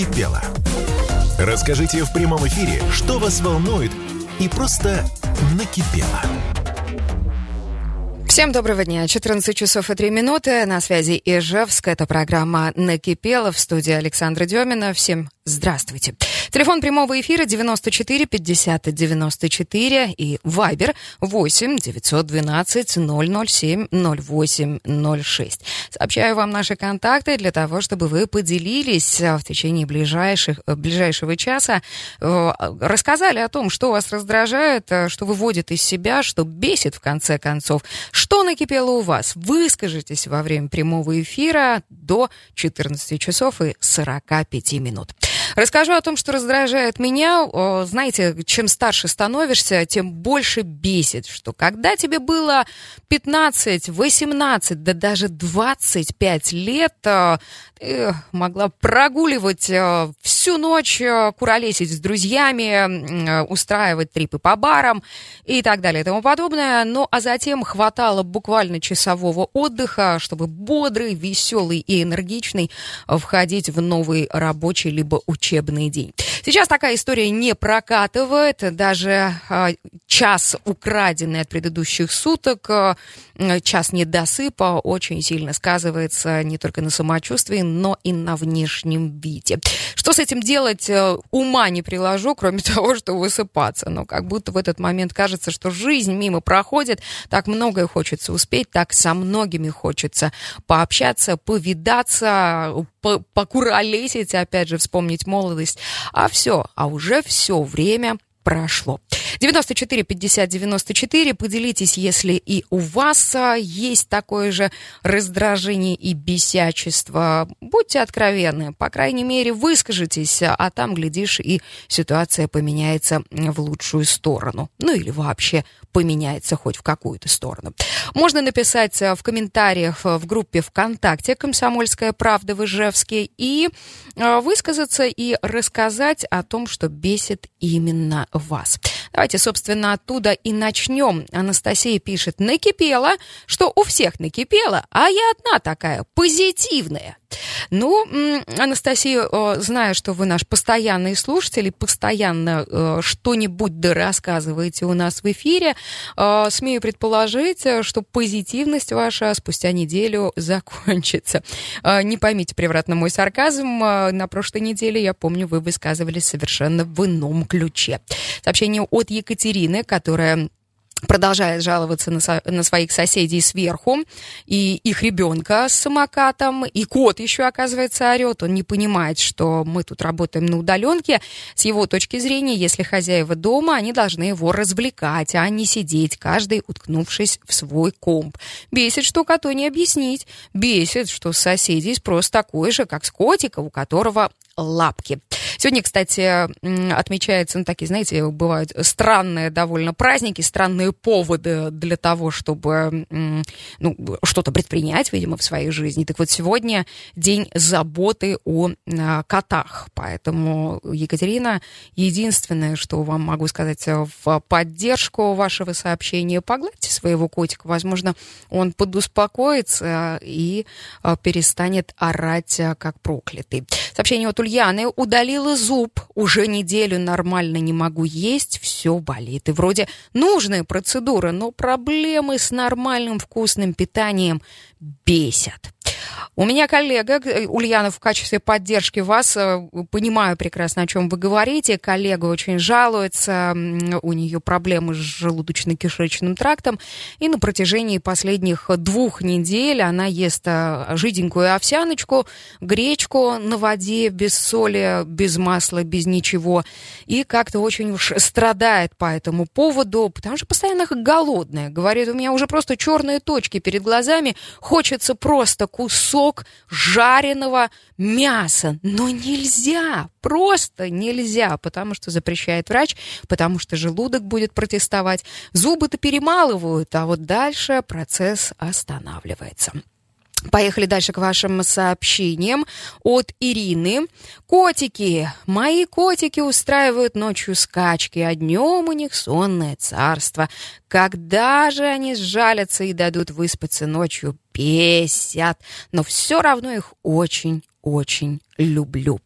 накипело. Расскажите в прямом эфире, что вас волнует и просто накипело. Всем доброго дня. 14 часов и 3 минуты. На связи Ижевск. Это программа «Накипело» в студии Александра Демина. Всем здравствуйте. Телефон прямого эфира 94 50 94 и Вайбер 8 912 007 08 06. Сообщаю вам наши контакты для того, чтобы вы поделились в течение ближайших, ближайшего часа, э, рассказали о том, что вас раздражает, э, что выводит из себя, что бесит в конце концов, что накипело у вас? Выскажитесь во время прямого эфира до 14 часов и 45 минут. Расскажу о том, что раздражает меня. Знаете, чем старше становишься, тем больше бесит, что когда тебе было 15, 18, да даже 25 лет, э, ты могла прогуливать э, всю ночь, э, куролесить с друзьями, устраивать трипы по барам и так далее и тому подобное. Ну, а затем хватало буквально часового отдыха, чтобы бодрый, веселый и энергичный входить в новый рабочий либо учебный день. Сейчас такая история не прокатывает. Даже э, час, украденный от предыдущих суток, э, час недосыпа очень сильно сказывается не только на самочувствии, но и на внешнем виде. Что с этим делать, э, ума не приложу, кроме того, что высыпаться. Но как будто в этот момент кажется, что жизнь мимо проходит, так многое хочется успеть, так со многими хочется пообщаться, повидаться, покуролесить, опять же, вспомнить молодость. А все, а уже все время прошло. 94 50 94. Поделитесь, если и у вас а, есть такое же раздражение и бесячество. Будьте откровенны. По крайней мере, выскажитесь, а там, глядишь, и ситуация поменяется в лучшую сторону. Ну или вообще поменяется хоть в какую-то сторону. Можно написать а, в комментариях в группе ВКонтакте «Комсомольская правда» в Ижевске и а, высказаться и рассказать о том, что бесит именно вас. Давайте, собственно, оттуда и начнем. Анастасия пишет, накипело, что у всех накипело, а я одна такая, позитивная. Ну, Анастасия, знаю, что вы наш постоянный слушатель, постоянно э, что-нибудь да рассказываете у нас в эфире, э, смею предположить, что позитивность ваша спустя неделю закончится. Э, не поймите превратно мой сарказм. На прошлой неделе, я помню, вы высказывались совершенно в ином ключе. Сообщение от Екатерины, которая продолжает жаловаться на, со, на своих соседей сверху, и их ребенка с самокатом, и кот еще, оказывается, орет. Он не понимает, что мы тут работаем на удаленке. С его точки зрения, если хозяева дома, они должны его развлекать, а не сидеть, каждый уткнувшись в свой комп. Бесит, что коту не объяснить. Бесит, что соседей спрос такой же, как с котика, у которого лапки. Сегодня, кстати, отмечается, ну, такие, знаете, бывают странные довольно праздники, странные поводы для того, чтобы, ну, что-то предпринять, видимо, в своей жизни. Так вот, сегодня день заботы о а, котах. Поэтому, Екатерина, единственное, что вам могу сказать в поддержку вашего сообщения, погладьте своего котика. Возможно, он подуспокоится и а, перестанет орать а, как проклятый. Сообщение от Ульяны. Удалила Вырвала зуб, уже неделю нормально не могу есть, все болит. И вроде нужная процедура, но проблемы с нормальным вкусным питанием бесят. У меня коллега, э, Ульянов, в качестве поддержки вас, э, понимаю прекрасно, о чем вы говорите. Коллега очень жалуется, у нее проблемы с желудочно-кишечным трактом, и на протяжении последних двух недель она ест э, жиденькую овсяночку, гречку на воде, без соли, без масла, без ничего, и как-то очень уж страдает по этому поводу, потому что постоянно голодная. Говорит, у меня уже просто черные точки перед глазами, хочется просто кусок кусок жареного мяса. Но нельзя, просто нельзя, потому что запрещает врач, потому что желудок будет протестовать. Зубы-то перемалывают, а вот дальше процесс останавливается. Поехали дальше к вашим сообщениям от Ирины. Котики, мои котики устраивают ночью скачки, а днем у них сонное царство. Когда же они сжалятся и дадут выспаться ночью? Бесят, но все равно их очень очень люблю.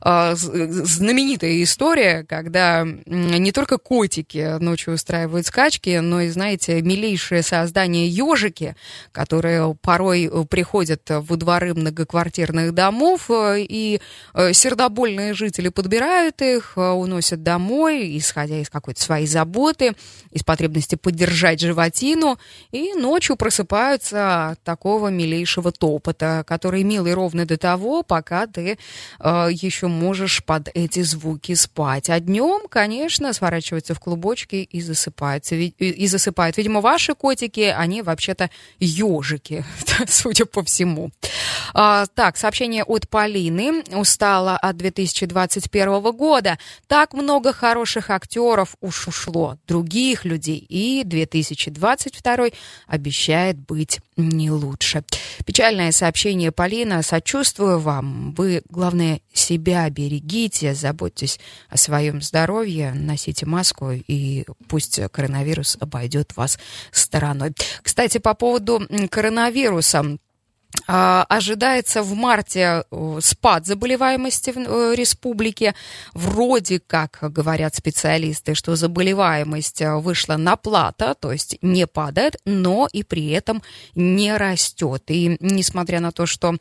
А, знаменитая история, когда не только котики ночью устраивают скачки, но и, знаете, милейшие создания ежики, которые порой приходят во дворы многоквартирных домов, и э, сердобольные жители подбирают их, уносят домой, исходя из какой-то своей заботы, из потребности поддержать животину, и ночью просыпаются от такого милейшего топота, который милый ровно до того, пока ты э, еще можешь под эти звуки спать. А днем, конечно, сворачиваются в клубочки и засыпаются. И засыпают. Видимо, ваши котики, они вообще-то ежики, судя по всему. А, так, сообщение от Полины. Устала от 2021 года. Так много хороших актеров уж ушло. Других людей. И 2022 обещает быть не лучше. Печальное сообщение Полина. Сочувствую вам. Вы, главное, себя берегите, заботьтесь о своем здоровье, носите маску, и пусть коронавирус обойдет вас стороной. Кстати, по поводу коронавируса. А, ожидается в марте э, спад заболеваемости в э, республике. Вроде как говорят специалисты, что заболеваемость э, вышла на плата, то есть не падает, но и при этом не растет. И несмотря на то, что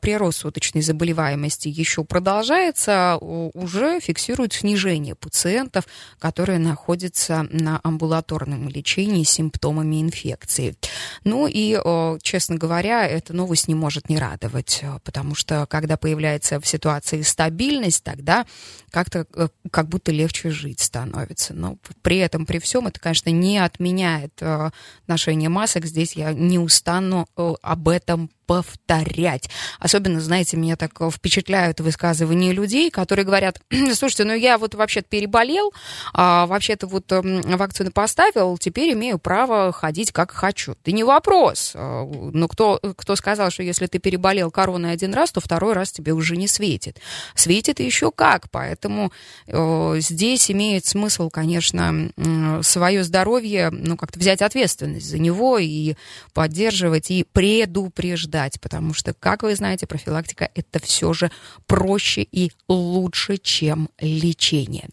прирост суточной заболеваемости еще продолжается, уже фиксируют снижение пациентов, которые находятся на амбулаторном лечении с симптомами инфекции. Ну и, честно говоря, это новость не может не радовать, э, потому что когда появляется в ситуации стабильность, тогда как-то э, как будто легче жить становится. Но при этом, при всем, это, конечно, не отменяет э, ношение масок. Здесь я не устану об этом повторять. Особенно, знаете, меня так впечатляют высказывания людей, которые говорят, слушайте, ну я вот вообще-то переболел, а вообще-то вот эм, вакцину поставил, теперь имею право ходить как хочу. Да не вопрос. А, но кто, кто сказал, что если ты переболел короной один раз, то второй раз тебе уже не светит? Светит еще как, поэтому э, здесь имеет смысл, конечно, э, свое здоровье, ну, как-то взять ответственность за него и поддерживать, и предупреждать ждать, потому что, как вы знаете, профилактика это все же проще и лучше, чем лечение.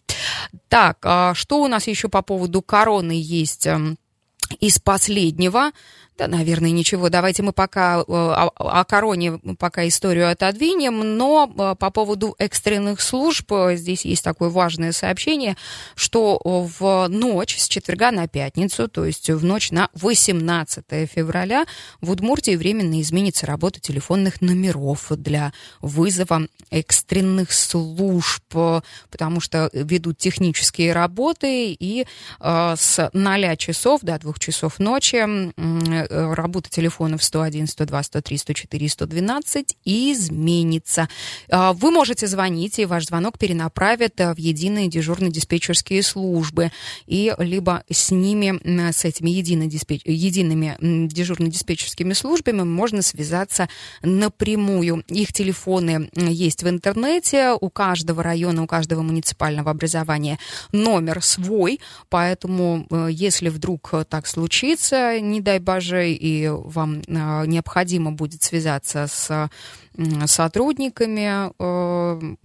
Так, а что у нас еще по поводу короны есть эм, из последнего? Да, наверное, ничего. Давайте мы пока э, о, о короне пока историю отодвинем, но э, по поводу экстренных служб э, здесь есть такое важное сообщение, что в ночь с четверга на пятницу, то есть в ночь на 18 февраля в Удмуртии временно изменится работа телефонных номеров для вызова экстренных служб, потому что ведут технические работы и с 0 часов до 2 часов ночи работа телефонов 101, 102, 103, 104, 112 изменится. А, вы можете звонить, и ваш звонок перенаправят э, в единые дежурно-диспетчерские службы, и либо с ними, с этими едино-диспетч... едиными дежурно-диспетчерскими службами можно связаться напрямую. Их телефоны есть в интернете, у каждого района, у каждого муниципального образования номер свой, поэтому э, если вдруг так случится, не дай боже, уже, и вам а, необходимо будет связаться с сотрудниками, э,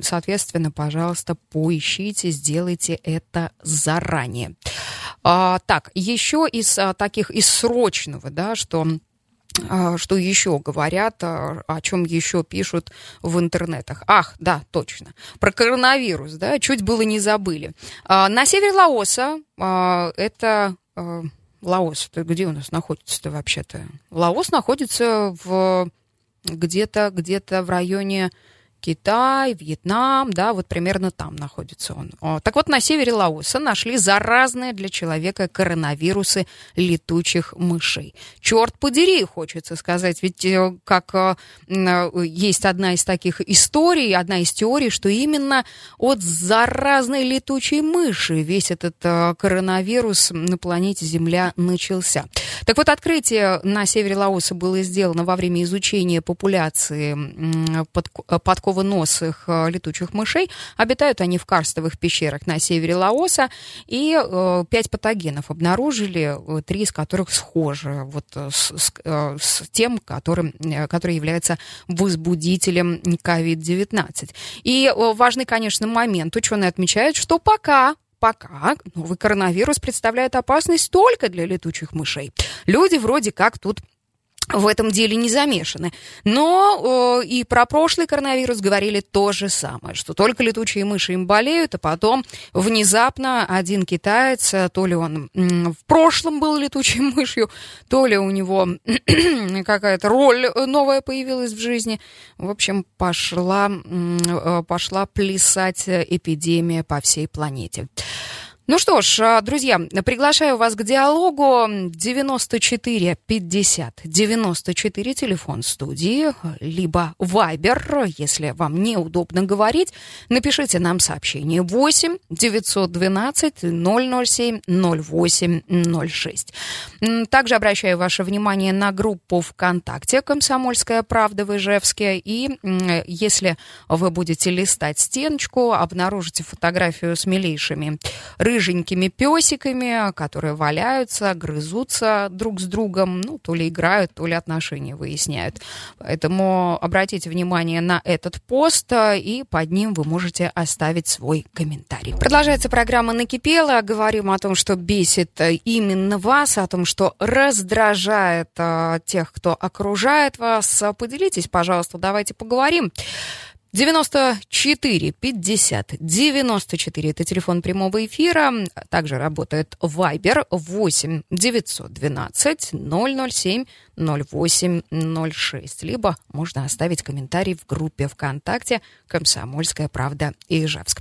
соответственно, пожалуйста, поищите, сделайте это заранее. А, так, еще из а, таких, из срочного, да, что что еще говорят, о чем еще пишут в интернетах. Ах, да, точно. Про коронавирус, да, чуть было не забыли. На севере Лаоса это Лаос, это где у нас находится-то вообще-то? Лаос находится в где-то где-то в районе Китай, Вьетнам, да, вот примерно там находится он. Так вот, на севере Лаоса нашли заразные для человека коронавирусы летучих мышей. Черт подери, хочется сказать, ведь э, как э, есть одна из таких историй, одна из теорий, что именно от заразной летучей мыши весь этот э, коронавирус на планете Земля начался. Так вот, открытие на севере Лаоса было сделано во время изучения популяции подков стрелково-носых э, летучих мышей. Обитают они в карстовых пещерах на севере Лаоса. И э, пять патогенов обнаружили, э, три из которых схожи вот с, с, с тем, которым, который является возбудителем COVID-19. И важный, конечно, момент. Ученые отмечают, что пока пока новый коронавирус представляет опасность только для летучих мышей. Люди вроде как тут в этом деле не замешаны. Но э, и про прошлый коронавирус говорили то же самое, что только летучие мыши им болеют, а потом внезапно один китаец, э, то ли он в прошлом был летучей мышью, то ли у него какая-то роль новая появилась в жизни. В общем, пошла, э, пошла плясать эпидемия по всей планете. Ну что ж, а, друзья, приглашаю вас к диалогу. 94 50 94, телефон студии, либо Вайбер, если вам неудобно говорить, напишите нам сообщение 8 912 007 08 06. Также обращаю ваше внимание на группу ВКонтакте «Комсомольская правда» в Ижевске, и если вы будете листать стеночку, обнаружите фотографию с милейшими рыженькими песиками, которые валяются, грызутся друг с другом, ну, то ли играют, то ли отношения выясняют. Поэтому обратите внимание на этот пост, и под ним вы можете оставить свой комментарий. Продолжается программа «Накипела». Говорим о том, что бесит именно вас, о том, что раздражает а, тех, кто окружает вас. Поделитесь, пожалуйста, давайте поговорим. 94 50 94 это телефон прямого эфира. Также работает Viber 8 912 007 08 06. Либо можно оставить комментарий в группе ВКонтакте «Комсомольская правда» Ижевск.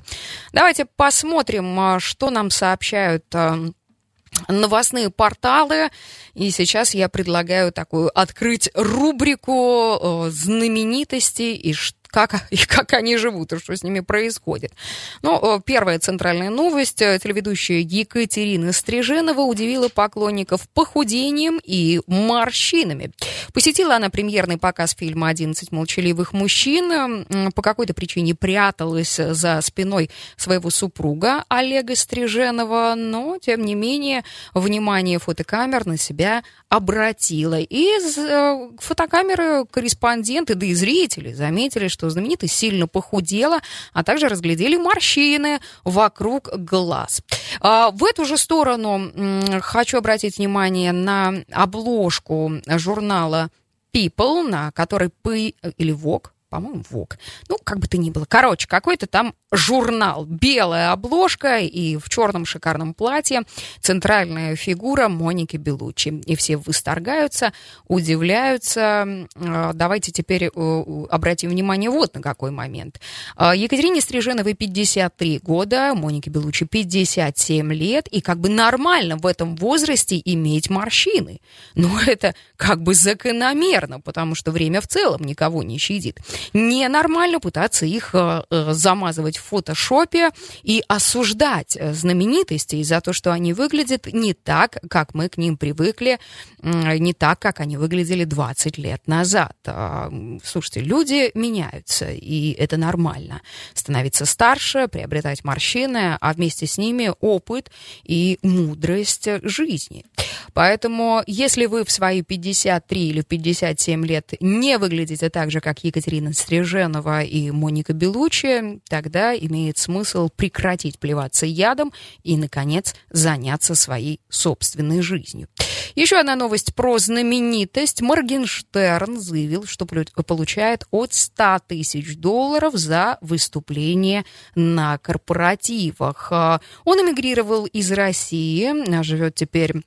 Давайте посмотрим, а, что нам сообщают а, новостные порталы. И сейчас я предлагаю такую открыть рубрику а, знаменитостей и что как, и как они живут, и что с ними происходит. Ну, первая центральная новость. Телеведущая Екатерина Стриженова удивила поклонников похудением и морщинами. Посетила она премьерный показ фильма «11 молчаливых мужчин». По какой-то причине пряталась за спиной своего супруга Олега Стриженова, но, тем не менее, внимание фотокамер на себя обратила. И э, фотокамеры корреспонденты, да и зрители заметили, что знаменитость сильно похудела, а также разглядели морщины вокруг глаз. А, в эту же сторону хочу обратить внимание на обложку журнала People, на которой P или Vogue, по-моему, ВОК. Ну, как бы то ни было. Короче, какой-то там журнал. Белая обложка и в черном шикарном платье центральная фигура Моники Белучи. И все восторгаются, удивляются. А, давайте теперь э, обратим внимание вот на какой момент. А, Екатерине Стриженовой 53 года, Монике Белучи 57 лет. И как бы нормально в этом возрасте иметь морщины. Но это как бы закономерно, потому что время в целом никого не щадит ненормально пытаться их э, э, замазывать в фотошопе и осуждать э, знаменитостей за то, что они выглядят не так, как мы к ним привыкли, не так, как они выглядели 20 лет назад. А, слушайте, люди меняются, и это нормально. Становиться старше, приобретать морщины, а вместе с ними опыт и мудрость жизни. Поэтому, если вы в свои 53 или 57 лет не выглядите так же, как Екатерина Стриженова и Моника Белучи, тогда имеет смысл прекратить плеваться ядом и, наконец, заняться своей собственной жизнью. Еще одна новость про знаменитость. Моргенштерн заявил, что получает от 100 тысяч долларов за выступление на корпоративах. Он эмигрировал из России, живет теперь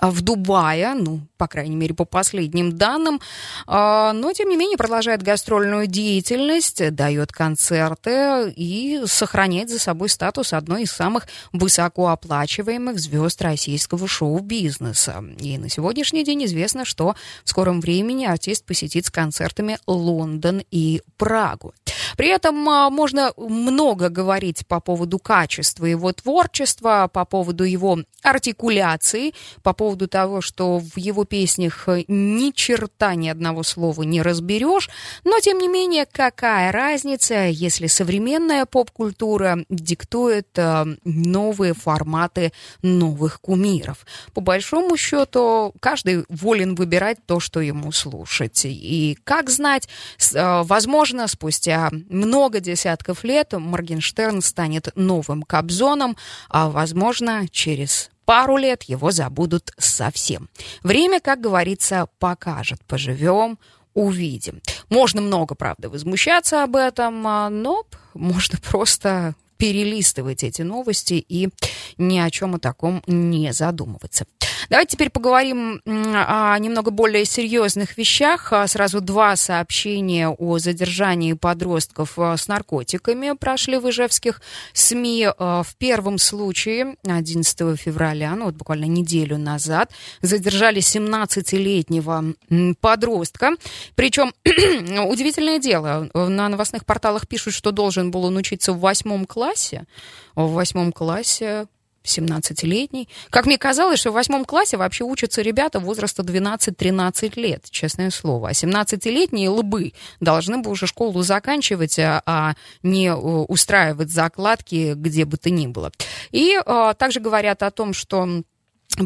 в Дубае, ну, по крайней мере, по последним данным, а, но, тем не менее, продолжает гастрольную деятельность, дает концерты и сохраняет за собой статус одной из самых высокооплачиваемых звезд российского шоу-бизнеса. И на сегодняшний день известно, что в скором времени артист посетит с концертами Лондон и Прагу. При этом можно много говорить по поводу качества его творчества, по поводу его артикуляции, по поводу того, что в его песнях ни черта ни одного слова не разберешь, но тем не менее, какая разница, если современная поп-культура диктует э, новые форматы новых кумиров. По большому счету, каждый волен выбирать то, что ему слушать. И как знать, э, возможно, спустя много десятков лет Моргенштерн станет новым Кобзоном, а возможно, через пару лет его забудут совсем. Время, как говорится, покажет. Поживем, увидим. Можно много, правда, возмущаться об этом, а, но можно просто перелистывать эти новости и ни о чем о таком не задумываться. Давайте теперь поговорим о немного более серьезных вещах. А, сразу два сообщения о задержании подростков а, с наркотиками прошли в ижевских СМИ. А, в первом случае 11 февраля, ну вот буквально неделю назад, задержали 17-летнего подростка. Причем удивительное дело, на новостных порталах пишут, что должен был он учиться в восьмом классе. В восьмом классе 17-летний. Как мне казалось, что в восьмом классе вообще учатся ребята возраста 12-13 лет, честное слово. А 17-летние лбы должны бы уже школу заканчивать, а, а не э, устраивать закладки где бы то ни было. И а, также говорят о том, что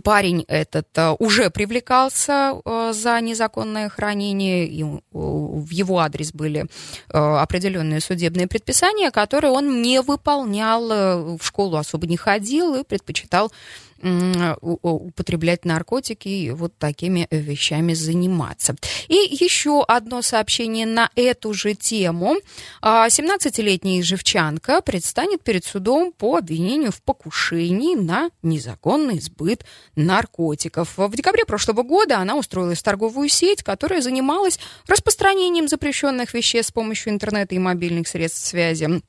Парень этот э, уже привлекался э, за незаконное хранение, и в его адрес были определенные судебные предписания, которые он не выполнял, в школу особо не ходил и предпочитал употреблять наркотики и вот такими вещами заниматься. И еще одно сообщение на эту же тему. 17-летняя а, живчанка предстанет перед судом по обвинению в покушении на незаконный сбыт наркотиков. В декабре прошлого года она устроилась в торговую сеть, которая занималась распространением запрещенных веществ с помощью интернета и мобильных средств связи.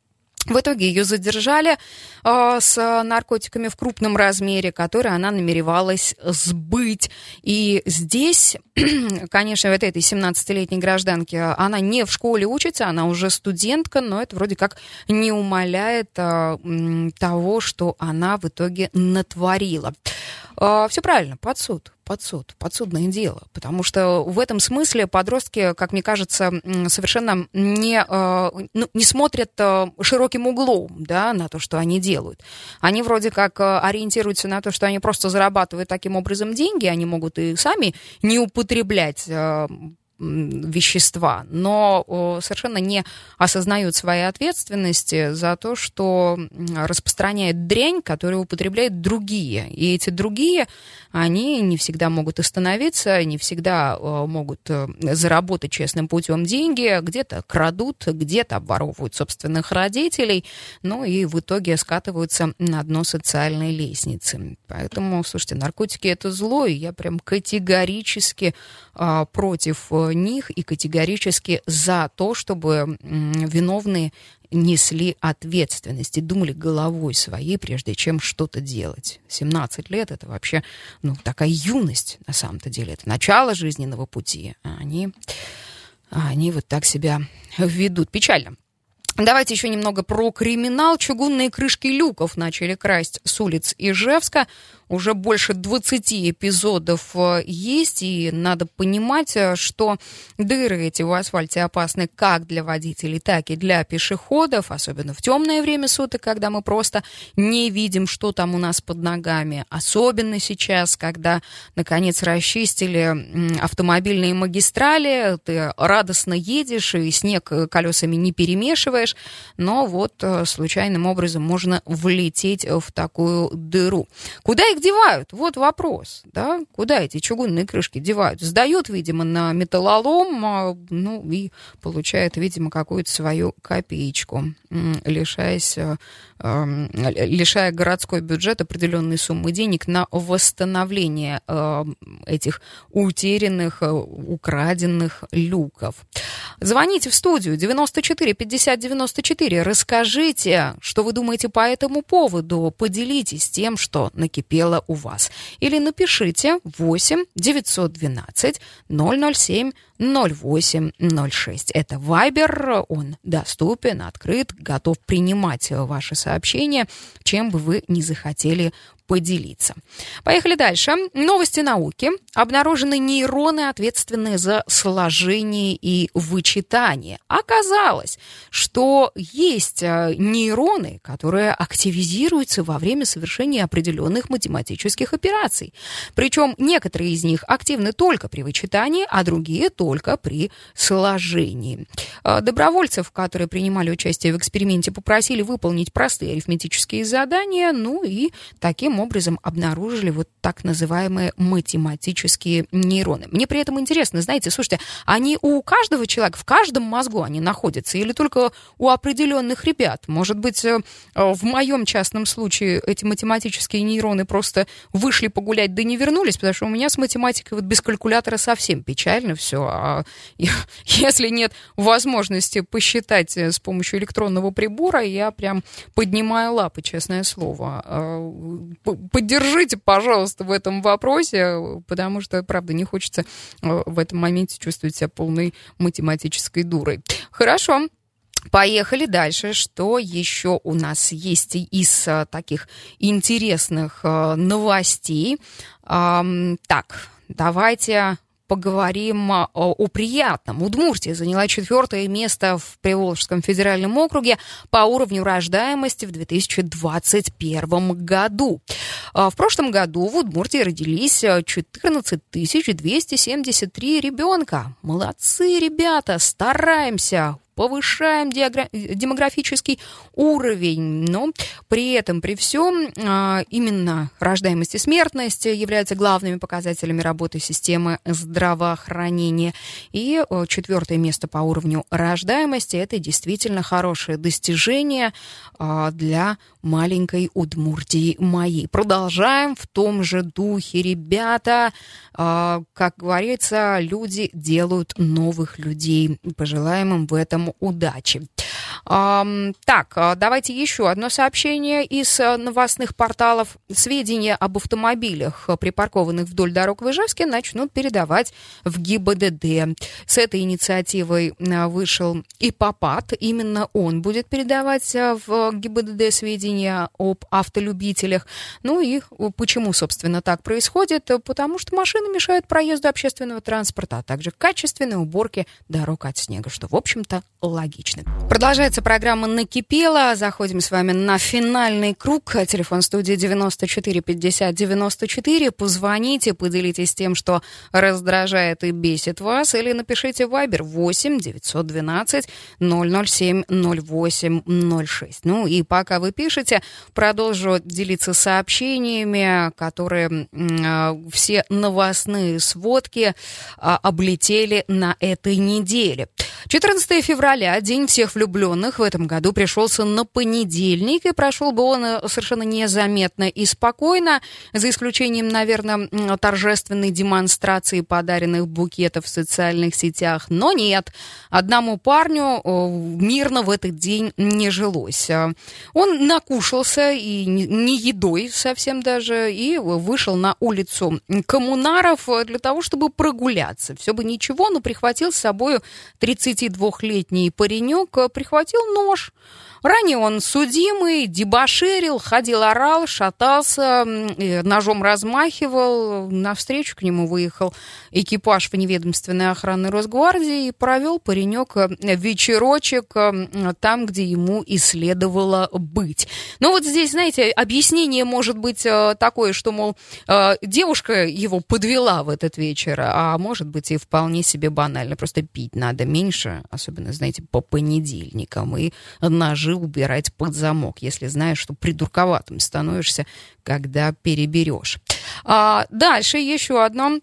В итоге ее задержали э, с наркотиками в крупном размере, которые она намеревалась сбыть. И здесь, конечно, вот этой 17-летней гражданке, она не в школе учится, она уже студентка, но это вроде как не умаляет э, того, что она в итоге натворила. А, Все правильно, под суд, под суд, подсудное дело. Потому что в этом смысле подростки, как мне кажется, совершенно не, а, ну, не смотрят а, широким углом да, на то, что они делают. Они вроде как ориентируются на то, что они просто зарабатывают таким образом деньги, они могут и сами не употреблять вещества, но совершенно не осознают своей ответственности за то, что распространяет дрянь, которую употребляют другие. И эти другие, они не всегда могут остановиться, не всегда могут э, заработать честным путем деньги, где-то крадут, где-то обворовывают собственных родителей, ну и в итоге скатываются на дно социальной лестницы. Поэтому, слушайте, наркотики это зло, и я прям категорически а, против э, них и категорически за то, чтобы виновные несли ответственность и думали головой своей, прежде чем что-то делать. 17 лет — это вообще ну, такая юность на самом-то деле. Это начало жизненного пути. А они, они вот так себя ведут. Печально. Давайте еще немного про криминал. Чугунные крышки люков начали красть с улиц Ижевска уже больше 20 эпизодов э, есть, и надо понимать, э, что дыры эти в асфальте опасны как для водителей, так и для пешеходов, особенно в темное время суток, когда мы просто не видим, что там у нас под ногами. Особенно сейчас, когда, наконец, расчистили автомобильные магистрали, ты радостно едешь, и снег колесами не перемешиваешь, но вот э, случайным образом можно влететь в такую дыру. Куда их девают? Вот вопрос, да, куда эти чугунные крышки девают? Сдают, видимо, на металлолом, а, ну, и получают, видимо, какую-то свою копеечку, лишаясь, э, эм, лишая городской бюджет определенной суммы денег на восстановление э, этих утерянных, э, украденных люков. Звоните в студию 94 50 94. Расскажите, что вы думаете по этому поводу. Поделитесь тем, что накипело у вас. Или напишите 8 912 007 0806. Это Вайбер, он доступен, открыт, готов принимать ваши сообщения, чем бы вы ни захотели поделиться. Поехали дальше. Новости науки. Обнаружены нейроны, ответственные за сложение и вычитание. Оказалось, что есть э, нейроны, которые активизируются во время совершения определенных математических операций. Причем некоторые из них активны только при вычитании, а другие только при сложении. Э, добровольцев, которые принимали участие в эксперименте, попросили выполнить простые арифметические задания, ну и таким образом обнаружили вот так называемые математические нейроны. Мне при этом интересно, знаете, слушайте, они у каждого человека, в каждом мозгу они находятся или только у определенных ребят? Может быть, э, в моем частном случае эти математические нейроны просто вышли погулять, да не вернулись, потому что у меня с математикой вот без калькулятора совсем печально все. А если нет возможности посчитать э, с помощью электронного прибора, я прям поднимаю лапы, честное слово а, поддержите, пожалуйста, в этом вопросе, потому что, правда, не хочется э, в этом моменте чувствовать себя полной математической дурой. Хорошо. Поехали дальше. Что еще у нас есть из э, таких интересных э, новостей? Так, давайте поговорим о, о приятном. Удмуртия заняла четвертое место в Приволжском федеральном округе по уровню рождаемости в 2021 году. А, в прошлом году в Удмуртии родились 14 273 ребенка. Молодцы, ребята, стараемся повышаем демографический уровень, но при этом, при всем, а, именно рождаемость и смертность являются главными показателями работы системы здравоохранения. И четвертое место по уровню рождаемости – это действительно хорошее достижение а, для маленькой Удмуртии моей. Продолжаем в том же духе, ребята. А, как говорится, люди делают новых людей. Пожелаем им в этом удачи. Так, а, давайте еще одно сообщение из э, новостных порталов. Сведения об автомобилях, э, припаркованных вдоль дорог в Ижевске, начнут передавать в ГИБДД. С этой инициативой э, вышел и Попад. Именно он будет передавать в ГИБДД сведения об автолюбителях. Ну и почему, собственно, так происходит? Потому что машины мешают проезду общественного транспорта, а также качественной уборке дорог от снега, что, в общем-то, логично. Продолжается Продолжается программа «Накипела». Заходим с вами на финальный круг. Телефон студии 94 50 94. Позвоните, поделитесь тем, что раздражает и бесит вас. Или напишите в Viber 8 912 007 08 06. Ну и пока вы пишете, продолжу делиться сообщениями, которые э, все новостные сводки э, облетели на этой неделе. 14 февраля, День всех влюбленных, в этом году пришелся на понедельник, и прошел бы он э, совершенно незаметно и спокойно, за исключением, наверное, торжественной демонстрации подаренных букетов в социальных сетях. Но нет, одному парню э, мирно в этот день не жилось. Он накушался, и не едой совсем даже, и вышел на улицу коммунаров для того, чтобы прогуляться. Все бы ничего, но прихватил с собой 30 32-летний паренек э, прихватил нож. Ранее он судимый, дебоширил, ходил, орал, шатался, ножом размахивал. Навстречу к нему выехал экипаж вневедомственной охраны Росгвардии и провел паренек э, вечерочек э, там, где ему и следовало быть. Но вот здесь, знаете, объяснение может быть такое, что, мол, девушка его подвела в этот вечер, а может быть и вполне себе банально. Просто пить надо меньше, особенно, знаете, по понедельникам, и ножи убирать под замок, если знаешь, что придурковатым становишься, когда переберешь. А дальше еще одно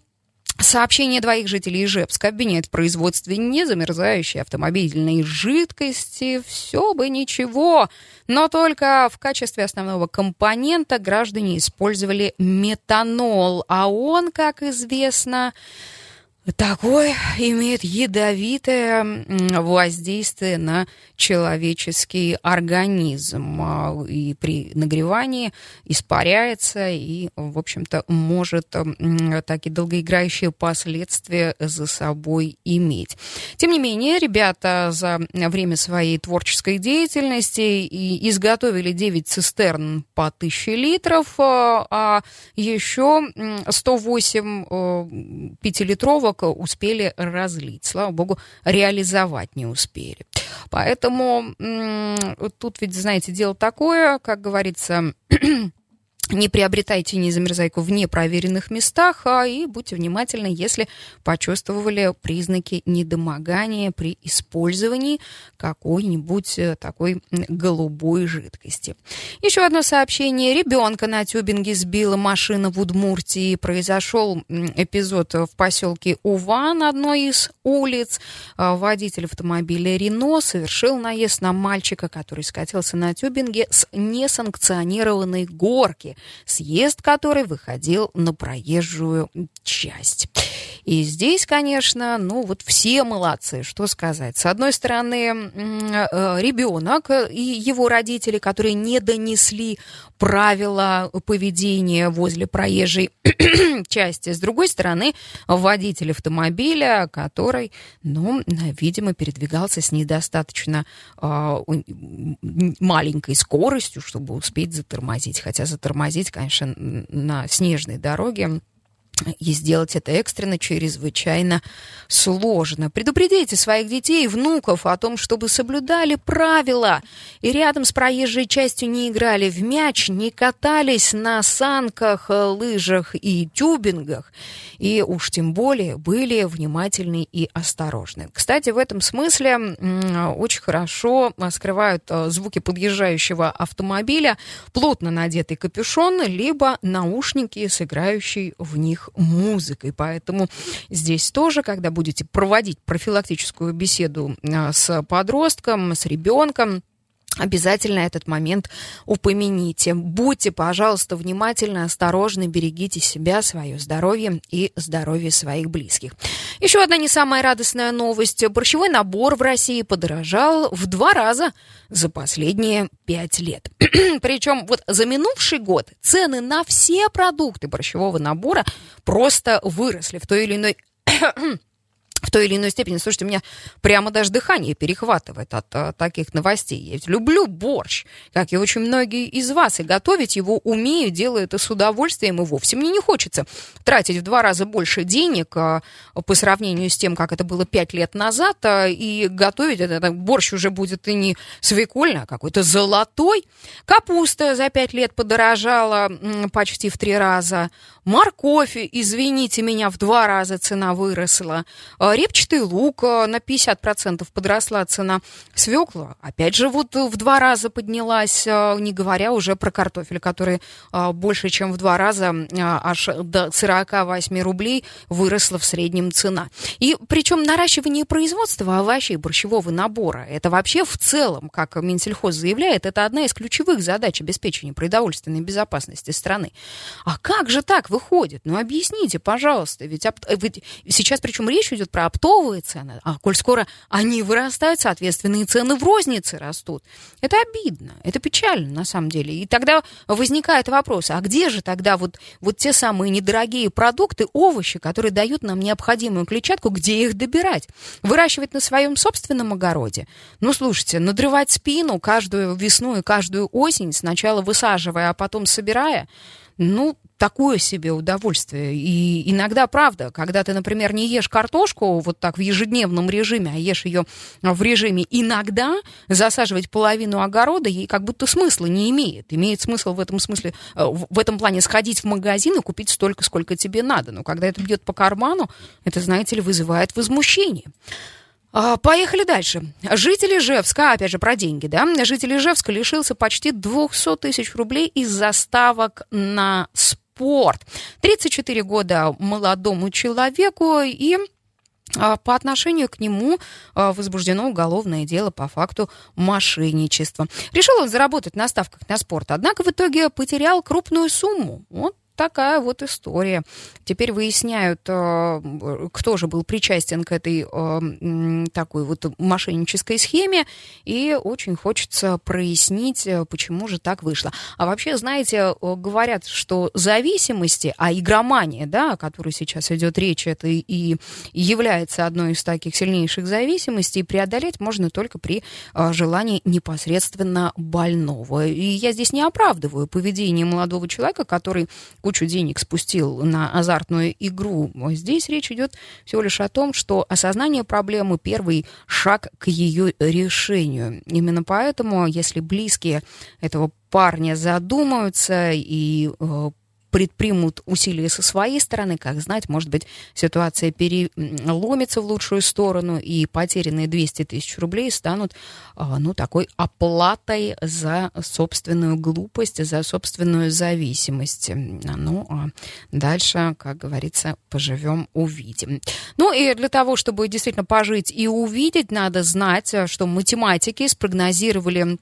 Сообщение двоих жителей Ижевска обвиняет в производстве незамерзающей автомобильной жидкости. Все бы ничего, но только в качестве основного компонента граждане использовали метанол, а он, как известно, такое имеет ядовитое воздействие на человеческий организм а, и при нагревании испаряется и, в общем-то, может такие долгоиграющие последствия за собой иметь. Тем не менее, ребята за время своей творческой деятельности изготовили 9 цистерн по 1000 литров, а, а еще 108 пятилитровок успели разлить. Слава богу, реализовать не успели. Поэтому тут ведь, знаете, дело такое, как говорится, не приобретайте незамерзайку в непроверенных местах, а и будьте внимательны, если почувствовали признаки недомогания при использовании какой-нибудь э, такой голубой жидкости. Еще одно сообщение. Ребенка на тюбинге сбила машина в Удмуртии. Произошел эпизод в поселке Ува на одной из улиц. А, водитель автомобиля Рено совершил наезд на мальчика, который скатился на тюбинге с несанкционированной горки съезд который выходил на проезжую часть. И здесь, конечно, ну вот все молодцы, что сказать. С одной стороны, э, ребенок и его родители, которые не донесли правила поведения возле проезжей части. С другой стороны, водитель автомобиля, который, ну, видимо, передвигался с недостаточно э, маленькой скоростью, чтобы успеть затормозить. Хотя затормозить, конечно, на снежной дороге и сделать это экстренно чрезвычайно сложно. Предупредите своих детей внуков о том, чтобы соблюдали правила и рядом с проезжей частью не играли в мяч, не катались на санках, лыжах и тюбингах, и уж тем более были внимательны и осторожны. Кстати, в этом смысле очень хорошо скрывают э, звуки подъезжающего автомобиля, плотно надетый капюшон, либо наушники с играющей в них музыкой. Поэтому здесь тоже, когда будете проводить профилактическую беседу а, с подростком, с ребенком, Обязательно этот момент упомяните. Будьте, пожалуйста, внимательны, осторожны, берегите себя, свое здоровье и здоровье своих близких. Еще одна не самая радостная новость. Борщевой набор в России подорожал в два раза за последние пять лет. Причем вот за минувший год цены на все продукты борщевого набора просто выросли в той или иной в той или иной степени. Слушайте, у меня прямо даже дыхание перехватывает от, от таких новостей. Я ведь люблю борщ, как и очень многие из вас, и готовить его умею, делаю это с удовольствием, и вовсе мне не хочется тратить в два раза больше денег а, по сравнению с тем, как это было пять лет назад, а, и готовить этот борщ уже будет и не свекольный, а какой-то золотой. Капуста за пять лет подорожала почти в три раза. Морковь, извините меня, в два раза цена выросла. А, репчатый лук а, на 50% подросла цена. Свекла, опять же, вот в два раза поднялась, а, не говоря уже про картофель, который больше, чем в два раза, аж до 48 рублей выросла в среднем цена. И причем наращивание производства овощей борщевого набора, это вообще в целом, как Минсельхоз заявляет, это одна из ключевых задач обеспечения продовольственной безопасности страны. А как же так выходит? Ну, объясните, пожалуйста. Ведь, ведь сейчас причем речь идет про оптовые цены, а коль скоро они вырастают, соответственно, и цены в рознице растут. Это обидно, это печально на самом деле. И тогда возникает вопрос, а где же тогда вот, вот те самые недорогие продукты, овощи, которые дают нам необходимую клетчатку, где их добирать? Выращивать на своем собственном огороде? Ну, слушайте, надрывать спину каждую весну и каждую осень, сначала высаживая, а потом собирая, ну, такое себе удовольствие. И иногда, правда, когда ты, например, не ешь картошку вот так в ежедневном режиме, а ешь ее в режиме иногда, засаживать половину огорода ей как будто смысла не имеет. Имеет смысл в этом смысле, э, в этом плане сходить в магазин и купить столько, сколько тебе надо. Но когда это бьет по карману, это, знаете ли, вызывает возмущение. А, поехали дальше. Жители Ижевска, опять же про деньги, да, жители Ижевска лишился почти 200 тысяч рублей из заставок на спорт. 34 года молодому человеку и а, по отношению к нему а, возбуждено уголовное дело по факту мошенничества. Решил он заработать на ставках на спорт, однако в итоге потерял крупную сумму. Вот такая вот история. Теперь выясняют, э, кто же был причастен к этой э, такой вот мошеннической схеме, и очень хочется прояснить, э, почему же так вышло. А вообще, знаете, говорят, что зависимости, а игромания, да, о которой сейчас идет речь, это и является одной из таких сильнейших зависимостей, преодолеть можно только при желании непосредственно больного. И я здесь не оправдываю поведение молодого человека, который кучу денег спустил на азартную игру. Здесь речь идет всего лишь о том, что осознание проблемы – первый шаг к ее решению. Именно поэтому, если близкие этого парня задумаются и э, предпримут усилия со своей стороны, как знать, может быть, ситуация переломится в лучшую сторону, и потерянные 200 тысяч рублей станут, а, ну, такой оплатой за собственную глупость, за собственную зависимость. Ну, а дальше, как говорится, поживем, увидим. Ну, и для того, чтобы действительно пожить и увидеть, надо знать, что математики спрогнозировали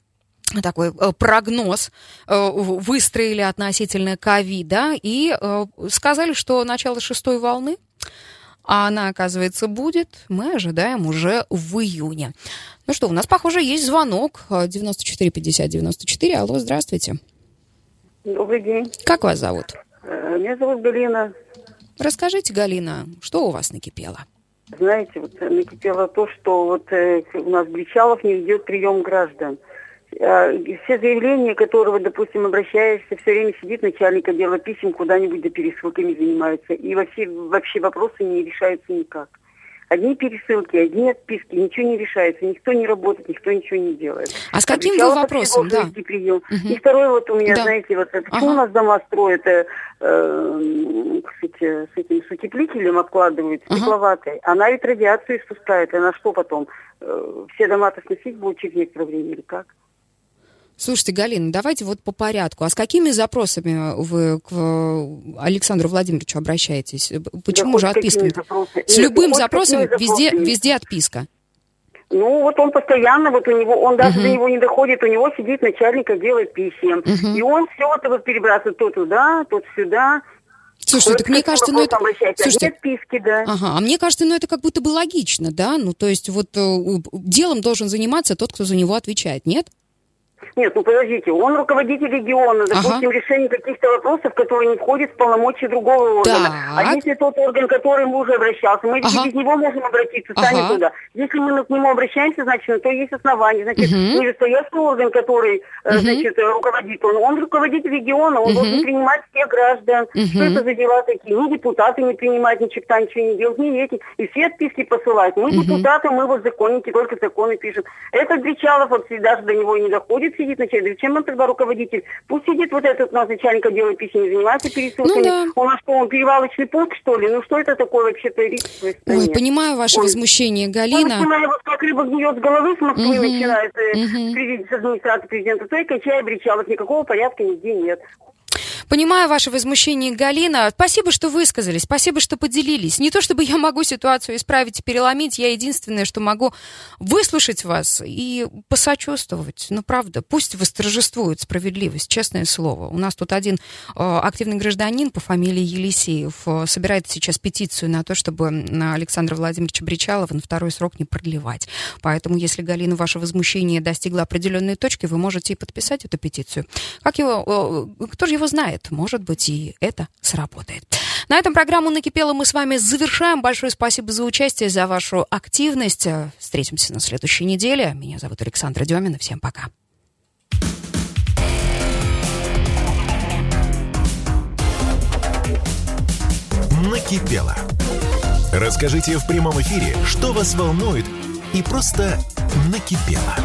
такой э, прогноз э, выстроили относительно ковида и э, сказали, что начало шестой волны, а она, оказывается, будет, мы ожидаем уже в июне. Ну что, у нас, похоже, есть звонок 94 50 94. Алло, здравствуйте. Добрый день. Как вас зовут? Меня зовут Галина. Расскажите, Галина, что у вас накипело? Знаете, вот накипело то, что вот э, у нас в Бричалов не идет прием граждан. А, все заявления, которые, допустим, обращаешься, все время сидит начальник отдела писем куда-нибудь да пересылками занимается. И вообще, вообще вопросы не решаются никак. Одни пересылки, одни отписки, ничего не решается, никто не работает, никто ничего не делает. А с каким вы вопросом, да? Прием. Угу. И второй вот у меня, да. знаете, вот почему ага. у нас дома строят, э, э, кстати, с этим с утеплителем обкладывают, стекловатой. Ага. Она ведь радиацию испускает, она что потом? Э, все дома-то сносить будут через некоторое время или как? Слушайте, Галина, давайте вот по порядку. А с какими запросами вы к Александру Владимировичу обращаетесь? Почему да же отписка? С любым запросом везде, везде отписка. Ну, вот он постоянно, вот у него, он даже uh-huh. до него не доходит, у него сидит начальник отдела писем. Uh-huh. И он все это вот перебрасывает то туда, то сюда. Слушайте, так мне кажется, ну это... Слушайте, отписки, да. Ага, а мне кажется, ну это как будто бы логично, да? Ну, то есть вот э, делом должен заниматься тот, кто за него отвечает, нет? Нет, ну подождите, он руководитель региона, допустим, ага. решение каких-то вопросов, которые не входят в полномочия другого органа. Так. А если тот орган, к которому уже обращался, мы ага. без него можем обратиться сами ага. туда. Если мы к нему обращаемся, значит, то есть основания. Значит, угу. вышестоящий орган, который, угу. значит, руководит, он, он руководитель региона, он угу. должен принимать всех граждан. Угу. Что это за дела такие? Ни депутаты не принимают, ни черта ничего не делают, ни эти. И все отписки посылают. Мы угу. депутаты, мы вот законники, только законы пишем. Этот Гречалов вот даже до него не доходит, сидит начальник. Чем он тогда руководитель? Пусть сидит вот этот у нас начальник отдела писем, занимается пересылками. Ну, да. У нас что, он перевалочный пункт, что ли? Ну, что это такое вообще-то Ой, понимаю ваше Ой. возмущение, Галина. Он, начиная, вот как рыба гниет с головы с Москвы, угу. начинает угу. с администрации президента, то и кончая Бричалов. Никакого порядка нигде нет. Понимаю ваше возмущение, Галина. Спасибо, что высказались, спасибо, что поделились. Не то, чтобы я могу ситуацию исправить и переломить, я единственное, что могу выслушать вас и посочувствовать. Ну, правда, пусть восторжествует справедливость, честное слово. У нас тут один э, активный гражданин по фамилии Елисеев э, собирает сейчас петицию на то, чтобы на Александра Владимировича Бричалова на второй срок не продлевать. Поэтому, если, Галина, ваше возмущение достигло определенной точки, вы можете и подписать эту петицию. Как его, э, кто же его знает? Знает, может быть, и это сработает. На этом программу «Накипело» мы с вами завершаем. Большое спасибо за участие, за вашу активность. Встретимся на следующей неделе. Меня зовут Александра Демина. Всем пока. Накипело. Расскажите в прямом эфире, что вас волнует, и просто накипело.